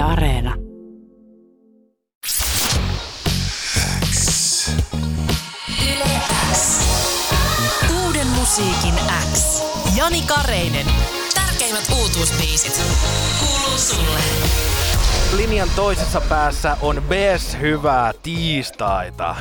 Yle Areena. Uuden musiikin X. Jani Kareinen. Tärkeimmät uutuusbiisit. Kuuluu sulle. Linjan toisessa päässä on Bes hyvää tiistaita.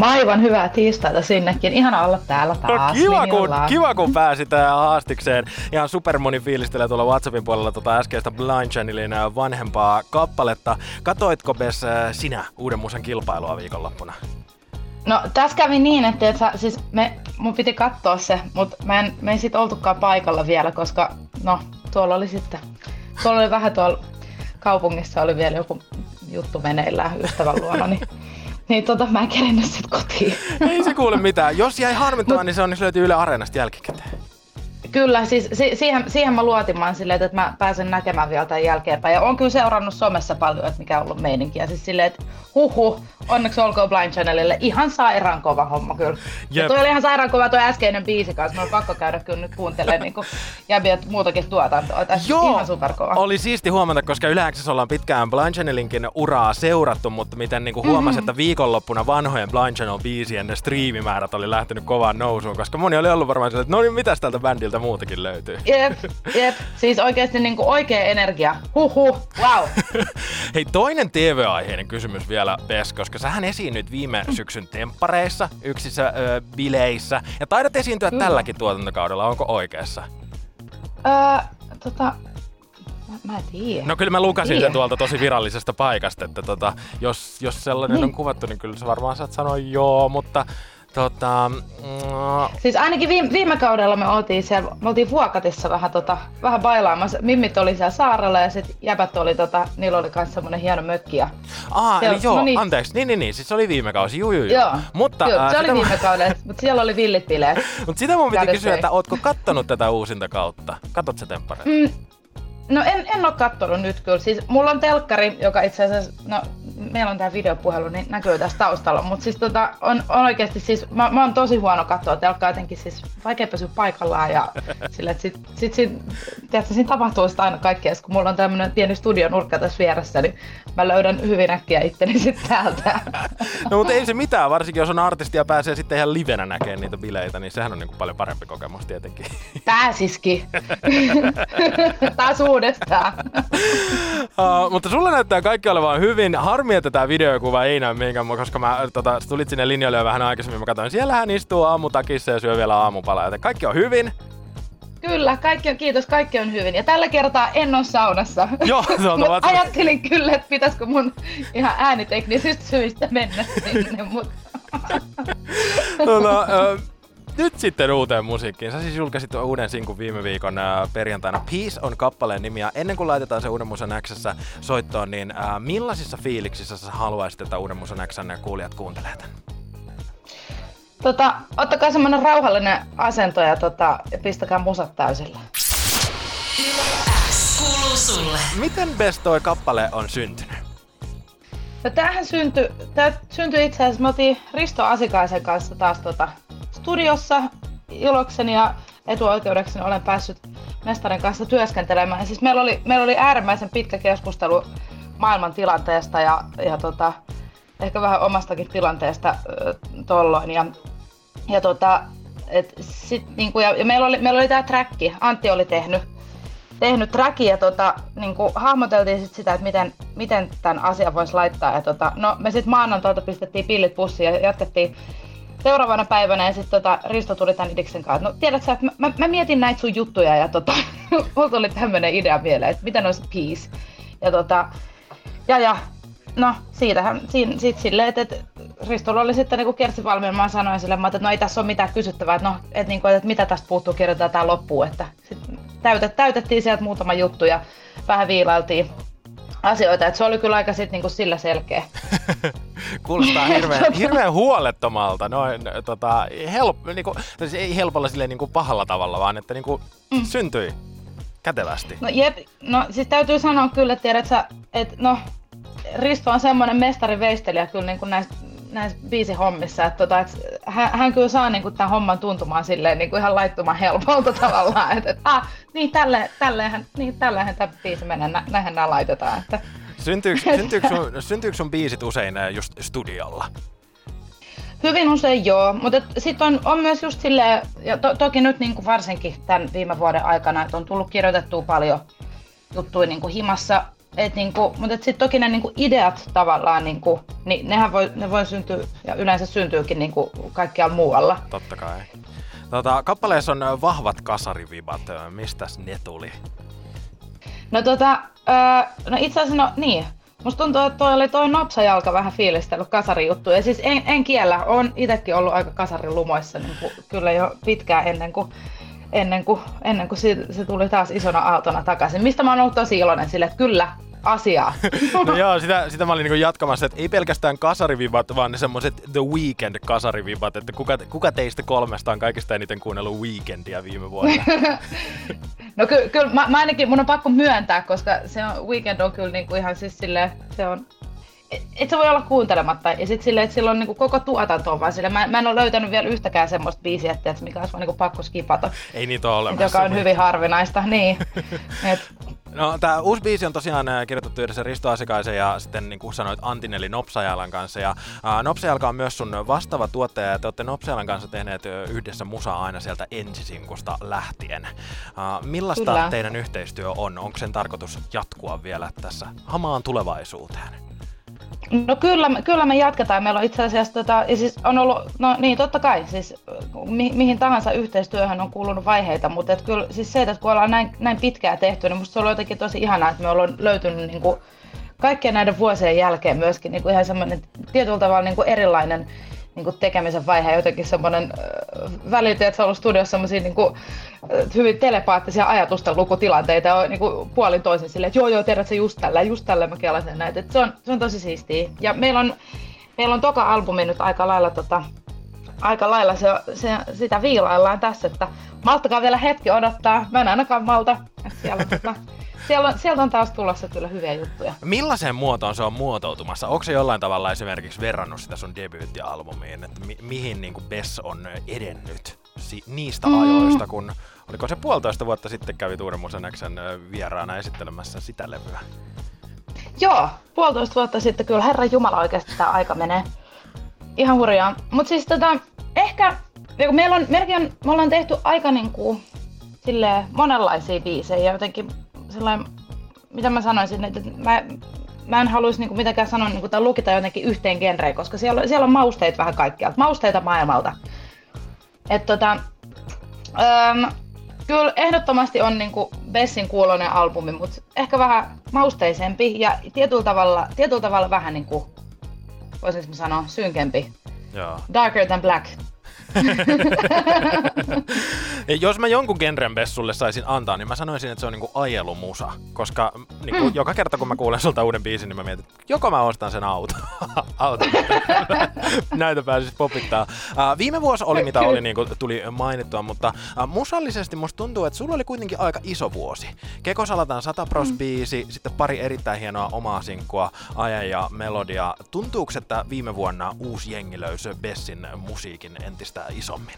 Aivan hyvää tiistaita sinnekin. Ihana olla täällä No taas. kiva, kun, linjalla. kiva kun pääsi tähän haastikseen. Ihan supermoni fiilistelee tuolla WhatsAppin puolella tota äskeistä Blind Channelin äh, vanhempaa kappaletta. Katoitko Bes äh, sinä uuden musan kilpailua viikonloppuna? No tässä kävi niin, että et sä, siis me, mun piti katsoa se, mutta mä en, me ei sit oltukaan paikalla vielä, koska no tuolla oli sitten, tuolla oli vähän tuolla kaupungissa oli vielä joku juttu meneillään ystävän luona, niin, niin tota, mä en kerennyt sit kotiin. Ei se kuule mitään. Jos jäi harmittamaan, niin se on, niin se löytyy Yle Areenasta jälkikäteen. Kyllä, siis si- siihen, siihen mä luotin mä oon silleen, että mä pääsen näkemään vielä tämän jälkeenpäin. Ja on kyllä seurannut somessa paljon, että mikä on ollut meininkiä. Siis silleen, että huhu, onneksi olkoon Blind Channelille. Ihan sairaan kova homma kyllä. Ja Jep. toi oli ihan sairaan kova toi äskeinen biisi kanssa. Mä oon pakko käydä kyllä nyt kuuntelemaan niin jäbiä muutakin tuotantoa. Tässä ihan superkova. oli siisti huomata, koska yleensä ollaan pitkään Blind Channelinkin uraa seurattu, mutta miten niinku huomasi, Mm-hmm. että viikonloppuna vanhojen Blind Channel biisien ne striimimäärät oli lähtenyt kovaan nousuun, koska moni oli ollut varmaan silleen, että no niin, mitäs tältä bändiltä muutakin löytyy. Jep, jep. Siis oikeasti niin oikea energia. Huhu, wow. Hei, toinen TV-aiheinen kysymys vielä, Bes, koska sähän esiinnyt viime syksyn temppareissa, yksissä ö, bileissä, ja taidat esiintyä Kyllä. tälläkin tuotantokaudella, onko oikeassa? Öö, tota, mä, mä en tiedä. No kyllä mä lukasin sen Tiedä. tuolta tosi virallisesta paikasta, että tota, jos, jos sellainen Niin. on kuvattu, niin kyllä sä varmaan saat sanoa joo, mutta tota, mm, Siis ainakin viime, viime kaudella me oltiin siellä, me oltiin Vuokatissa vähän, tota, vähän bailaamassa. Mimmit oli siellä saarella ja sitten jäbät oli, tota, niillä oli myös semmonen hieno mökki. Ja, aa, Siellä- eli joo, no niin. anteeksi, niin, niin, niin, siis se oli viime kausi, juu, juu, juu. joo, Mutta, Kyllä, ää, se oli viime kaudella, mutta siellä oli villit bileet. mutta sitä mun piti kysyä, että ootko kattonut tätä uusinta kautta? Katot sä temppareita? Mm, no en, en ole kattonut nyt kyllä. Siis mulla on telkkari, joka itse asiassa, no meillä on tää videopuhelu, niin näkyy tässä taustalla. Mutta siis tota, on, on oikeasti siis, mä, mä oon tosi huono katsoa telkkaa jotenkin siis vaikea pysyä paikallaan ja sillä, että sit, sit, sit, tiedätkö, siinä tapahtuu sitä aina kaikkea, kun mulla on tämmönen pieni studionurkka tässä vieressä, niin mä löydän hyvin äkkiä itteni sitten täältä. No mutta ei se mitään, varsinkin jos on artisti ja pääsee sitten ihan livenä näkemään niitä bileitä, niin sehän on niinku paljon parempi kokemus tietenkin. Pääsiski. Taas uudestaan. Uh, mutta sulla näyttää kaikki olevan hyvin. Harmi, että tämä videokuva ei näy minkään, koska mä tota, tulit sinne linjalle jo vähän aikaisemmin. Mä katsoin, siellä hän istuu aamutakissa ja syö vielä aamupalaa. Joten kaikki on hyvin. Kyllä, kaikki on, kiitos, kaikki on hyvin. Ja tällä kertaa en ole saunassa. Joo, se on Mut ajattelin kyllä, että pitäisikö mun ihan ääniteknisistä syistä mennä sinne, mutta tota, uh, nyt sitten uuteen musiikkiin. Sä siis julkaisit uuden sinkun viime viikon uh, perjantaina. Peace on kappaleen nimi. Ja ennen kuin laitetaan se uuden musan Xssä soittoon, niin uh, millaisissa fiiliksissä sä haluaisit, että uuden musan Xn kuulijat kuuntelee tämän? tota, ottakaa semmonen rauhallinen asento ja tota, pistäkää musat kuuluu sulle. Miten Best toi kappale on syntynyt? No tämähän syntyi, tää syntyi itse asiassa, me oltiin Risto Asikaisen kanssa taas tota, studiossa ilokseni ja etuoikeudekseni olen päässyt mestarin kanssa työskentelemään. Siis meillä oli, meillä oli äärimmäisen pitkä keskustelu maailman tilanteesta ja, ja tota, ehkä vähän omastakin tilanteesta ö, tolloin. Ja, ja, tota, et sit, niinku, ja, ja meillä oli, meillä oli tämä träkki, Antti oli tehnyt, tehnyt trackin ja tota, niin kuin, hahmoteltiin sit sitä, että miten, miten tämän asian voisi laittaa. Ja tota, no, me sitten maanantailta pistettiin pillit pussiin ja jatkettiin seuraavana päivänä ja sitten tota, Risto tuli tämän Idiksen kanssa. No tiedät sä, että mä, mä, mä, mietin näitä sun juttuja ja tota, mulla tuli tämmönen idea mieleen, että miten olisi peace. Ja tota, ja ja, no siitähän, siinä, sit silleen, että, että Ristolla oli sitten niinku Kertsi valmiina, mä sanoin sille, mä että no ei tässä ole mitään kysyttävää, että no, että, niinku, että mitä tästä puuttuu, kirjoitetaan tää loppuun, että sit täytet, täytettiin sieltä muutama juttu ja vähän viilailtiin asioita, että se oli kyllä aika sit niinku sillä selkeä. Kuulostaa hirveän, hirveän huolettomalta, noin tota, help, niinku, siis ei helpolla silleen niinku pahalla tavalla, vaan että niinku mm. syntyi kätevästi. No jep, no siis täytyy sanoa kyllä, että tiedät sä, että no Risto on semmoinen mestari veistelijä kyllä niin kuin näistä näissä biisihommissa, että, tota, että hän, hän, kyllä saa niin kuin, tämän homman tuntumaan silleen niin kuin ihan laittoman helpolta tavallaan, että, että ah, niin, tälle, tälleenhän, niin tälleenhän tämä biisi menee, nä, näinhän nämä laitetaan. Että. Syntyykö, syntyykö, sun, syntyykö sun biisit usein just studiolla? Hyvin usein joo, mutta sitten on, on myös just silleen, ja to, toki nyt niin kuin varsinkin tämän viime vuoden aikana, että on tullut kirjoitettua paljon juttuja niin kuin himassa, et niin kuin, mutta sitten toki ne niin kuin ideat tavallaan, niin kuin, niin nehän voi, ne voi syntyä, ja yleensä syntyykin niin kuin kaikkialla muualla. Totta kai. Tota, kappaleessa on vahvat kasarivibat, mistä ne tuli? No tota, öö, no itse asiassa no niin, Musta tuntuu, että toi oli toi nopsajalka vähän fiilistellyt kasarijuttu. Ja siis en, en kiellä, on itsekin ollut aika kasarilumoissa niin kuin, kyllä jo pitkään ennen kuin, ennen kuin, ennen kuin se, se tuli taas isona aaltona takaisin. Mistä mä oon ollut tosi iloinen sille, että kyllä, asiaa. no joo, sitä, sitä mä olin niin jatkamassa, että ei pelkästään kasarivivat, vaan ne semmoiset The Weekend kasarivivat, että kuka, kuka teistä kolmesta on kaikista eniten kuunnellut Weekendia viime vuonna? no kyllä, ky, mä, mä, ainakin, mun on pakko myöntää, koska se on, Weekend on kyllä niinku ihan siis silleen, se on et sä voi olla kuuntelematta. Ja sitten silleen, että silloin niinku koko tuotanto on vaan silleen. Mä, mä en ole löytänyt vielä yhtäkään semmoista biisiä, että mikä olisi vaan niinku pakko skipata. Ei niitä ole olemassa. Joka on hyvin harvinaista, niin. Et, No, tämä uusi biisi on tosiaan äh, kirjoitettu yhdessä Risto Asikaisen ja sitten niin kuin sanoit Antin eli Nopsajalan kanssa. Ja uh, Nopsajalka on myös sun vastaava tuottaja ja te olette Nopsajalan kanssa tehneet yhdessä musaa aina sieltä ensisinkusta lähtien. Millaista Kyllä. teidän yhteistyö on? Onko sen tarkoitus jatkua vielä tässä hamaan tulevaisuuteen? No kyllä, kyllä me jatketaan. Meillä on itse asiassa, tota, siis on ollut, no niin totta kai, siis mi, mihin tahansa yhteistyöhön on kuulunut vaiheita, mutta et kyllä siis se, että kun ollaan näin, näin pitkään tehty, niin musta se on jotenkin tosi ihanaa, että me ollaan löytynyt niin kuin, kaikkien näiden vuosien jälkeen myöskin niin kuin ihan semmoinen tietyllä tavalla niin kuin erilainen niin kuin tekemisen vaihe jotenkin semmoinen välity, että se on ollut studiossa semmoisia niin hyvin telepaattisia ajatusten lukutilanteita ja niin kuin puolin toisin silleen, että joo joo, tiedät se just tällä, just tällä mä kelasin näitä. Että se, on, se on tosi siistiä. Ja meillä on, meillä on toka albumi nyt aika lailla tota, aika lailla se, se, sitä viilaillaan tässä, että malttakaa vielä hetki odottaa. Mä en ainakaan malta. Siellä, tota, siellä on, sieltä on taas tulossa kyllä hyviä juttuja. Millaiseen muotoon se on muotoutumassa? Onko se jollain tavalla esimerkiksi verrannut sitä sun debyyttialbumiin, että mi- mihin niin kuin Bess on edennyt si- niistä mm. ajoista, kun oliko se puolitoista vuotta sitten kävi Tuure Musenäksen vieraana esittelemässä sitä levyä? Joo, puolitoista vuotta sitten kyllä, herra Jumala oikeasti tämä aika menee. Ihan hurjaa. Mutta siis tota, ehkä, meillä on, on, me ollaan tehty aika niinku, silleen, monenlaisia biisejä, jotenkin sellainen, mitä mä sanoisin, että mä, mä en haluaisi niinku mitenkään sanoa niinku, tai lukita jotenkin yhteen genreen, koska siellä, siellä on mausteita vähän kaikkialta, mausteita maailmalta. Et tota, öm, kyllä ehdottomasti on niinku Bessin kuulonen albumi, mutta ehkä vähän mausteisempi ja tietyllä tavalla, tietyllä tavalla vähän niinku, voisinko sanoa, synkempi. Joo. Darker than black Jos mä jonkun genren Bessulle saisin antaa, niin mä sanoisin, että se on niinku ajelumusa. Koska niinku, mm. joka kerta kun mä kuulen sulta uuden biisin, niin mä mietin, että joko mä ostan sen auto. auto näitä pääsis popittaa. Uh, viime vuosi oli mitä oli, niin kuin tuli mainittua, mutta uh, musallisesti musta tuntuu, että sulla oli kuitenkin aika iso vuosi. Keko Salatan 100 pros biisi, mm. sitten pari erittäin hienoa omaa sinkkua, Aja ja Melodia. Tuntuuko, että viime vuonna uusi jengi löysi Bessin musiikin entistä entistä isommin?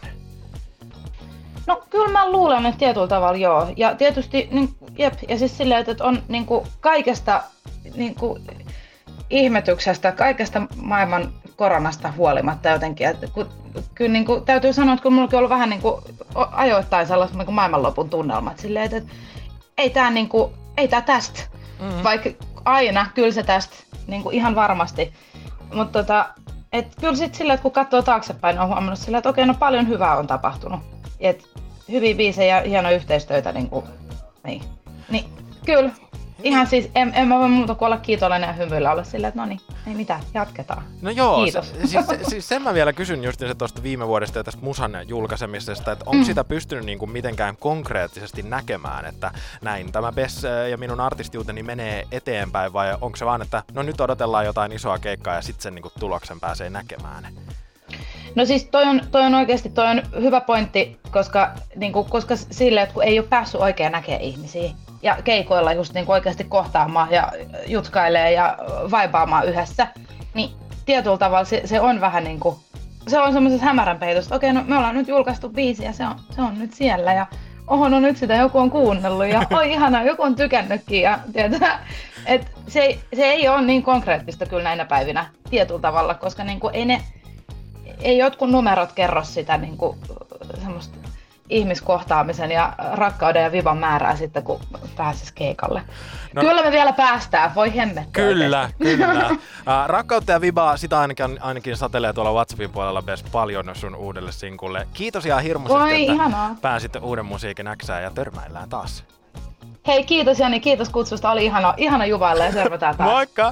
No kyllä mä luulen, että tietyllä tavalla joo. Ja tietysti, niin, jep, ja siis silleen, että on niin kuin kaikesta niin kuin, ihmetyksestä, kaikesta maailman koronasta huolimatta jotenkin. Että kun, kyllä niin kuin, täytyy sanoa, että kun mulla on ollut vähän niin kuin, ajoittain sellaista niin kuin maailmanlopun tunnelmat, silleen, että, että ei tämä niin kuin, ei tää tästä. Mm-hmm. Vaikka aina, kyllä se tästä, niin kuin ihan varmasti. Mutta tota, et kyllä sitten sillä, että kun katsoo taaksepäin, on huomannut sillä, että okei, no paljon hyvää on tapahtunut. Et hyviä biisejä ja hienoa yhteistyötä. Niin, kuin, niin. niin kyllä, Ihan siis, en, en mä voi muuta kuin olla kiitollinen ja hymyillä olla sillä, että no niin, ei mitään, jatketaan. No joo, Kiitos. Se, siis, siis sen mä vielä kysyn just se tuosta viime vuodesta ja tästä musan julkaisemisesta, että onko mm. sitä pystynyt niin kuin mitenkään konkreettisesti näkemään, että näin tämä Bess ja minun artistiuteni menee eteenpäin vai onko se vaan, että no nyt odotellaan jotain isoa keikkaa ja sitten sen niin kuin tuloksen pääsee näkemään? No siis toi on, toi on oikeasti toi on hyvä pointti, koska, niin kuin, koska sille, että kun ei ole päässyt oikein näkemään ihmisiä, ja keikoilla just niin oikeasti kohtaamaan ja jutkailee ja vaipaamaan yhdessä, niin tietyllä tavalla se, se on vähän niin kuin, se on semmoisessa hämärän peitossa, okei, no me ollaan nyt julkaistu biisi ja se on, se on nyt siellä ja oho, no nyt sitä joku on kuunnellut ja oi ihana, joku on tykännytkin ja tietää, et se, se ei ole niin konkreettista kyllä näinä päivinä tietyllä tavalla, koska niin kuin ei ne, ei jotkut numerot kerro sitä niin kuin, semmoista ihmiskohtaamisen ja rakkauden ja vivan määrää sitten, kun pääsis keikalle. No, kyllä me vielä päästään, voi hemmettä. Kyllä, oikeasti. kyllä. uh, rakkautta ja vibaa, sitä ainakin, ainakin satelee tuolla WhatsAppin puolella myös paljon sun uudelle sinkulle. Kiitos ihan hirmuisesti, Voi, että ihanaa. pääsitte uuden musiikin äksään ja törmäillään taas. Hei, kiitos Jani, kiitos kutsusta. Oli ihana, ihana juvailla ja servataan taas. Moikka!